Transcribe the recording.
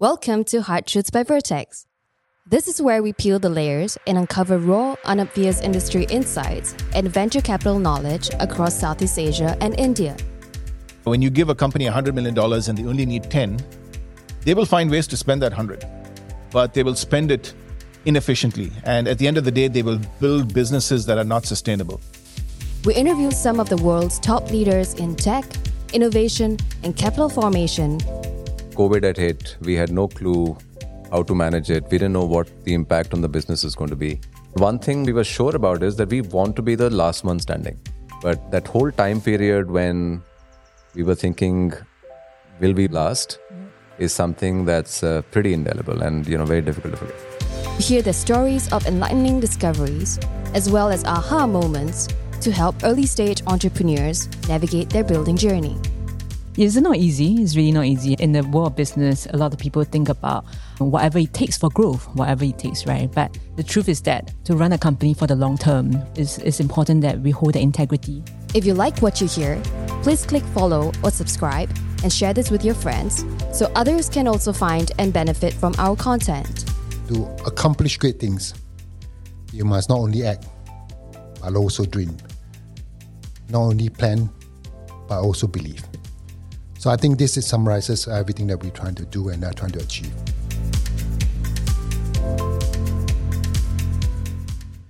Welcome to Hard Truths by Vertex. This is where we peel the layers and uncover raw, unobvious industry insights and venture capital knowledge across Southeast Asia and India. When you give a company $100 million and they only need 10, they will find ways to spend that 100, but they will spend it inefficiently. And at the end of the day, they will build businesses that are not sustainable. We interview some of the world's top leaders in tech, innovation, and capital formation COVID had hit, we had no clue how to manage it. We didn't know what the impact on the business is going to be. One thing we were sure about is that we want to be the last one standing. But that whole time period when we were thinking, will we last, is something that's uh, pretty indelible and you know very difficult to forget. Hear the stories of enlightening discoveries as well as aha moments to help early stage entrepreneurs navigate their building journey. It's not easy. It's really not easy. In the world of business, a lot of people think about whatever it takes for growth, whatever it takes, right? But the truth is that to run a company for the long term, is it's important that we hold the integrity. If you like what you hear, please click follow or subscribe and share this with your friends so others can also find and benefit from our content. To accomplish great things, you must not only act, but also dream. Not only plan, but also believe. So I think this summarizes everything that we're trying to do and are trying to achieve.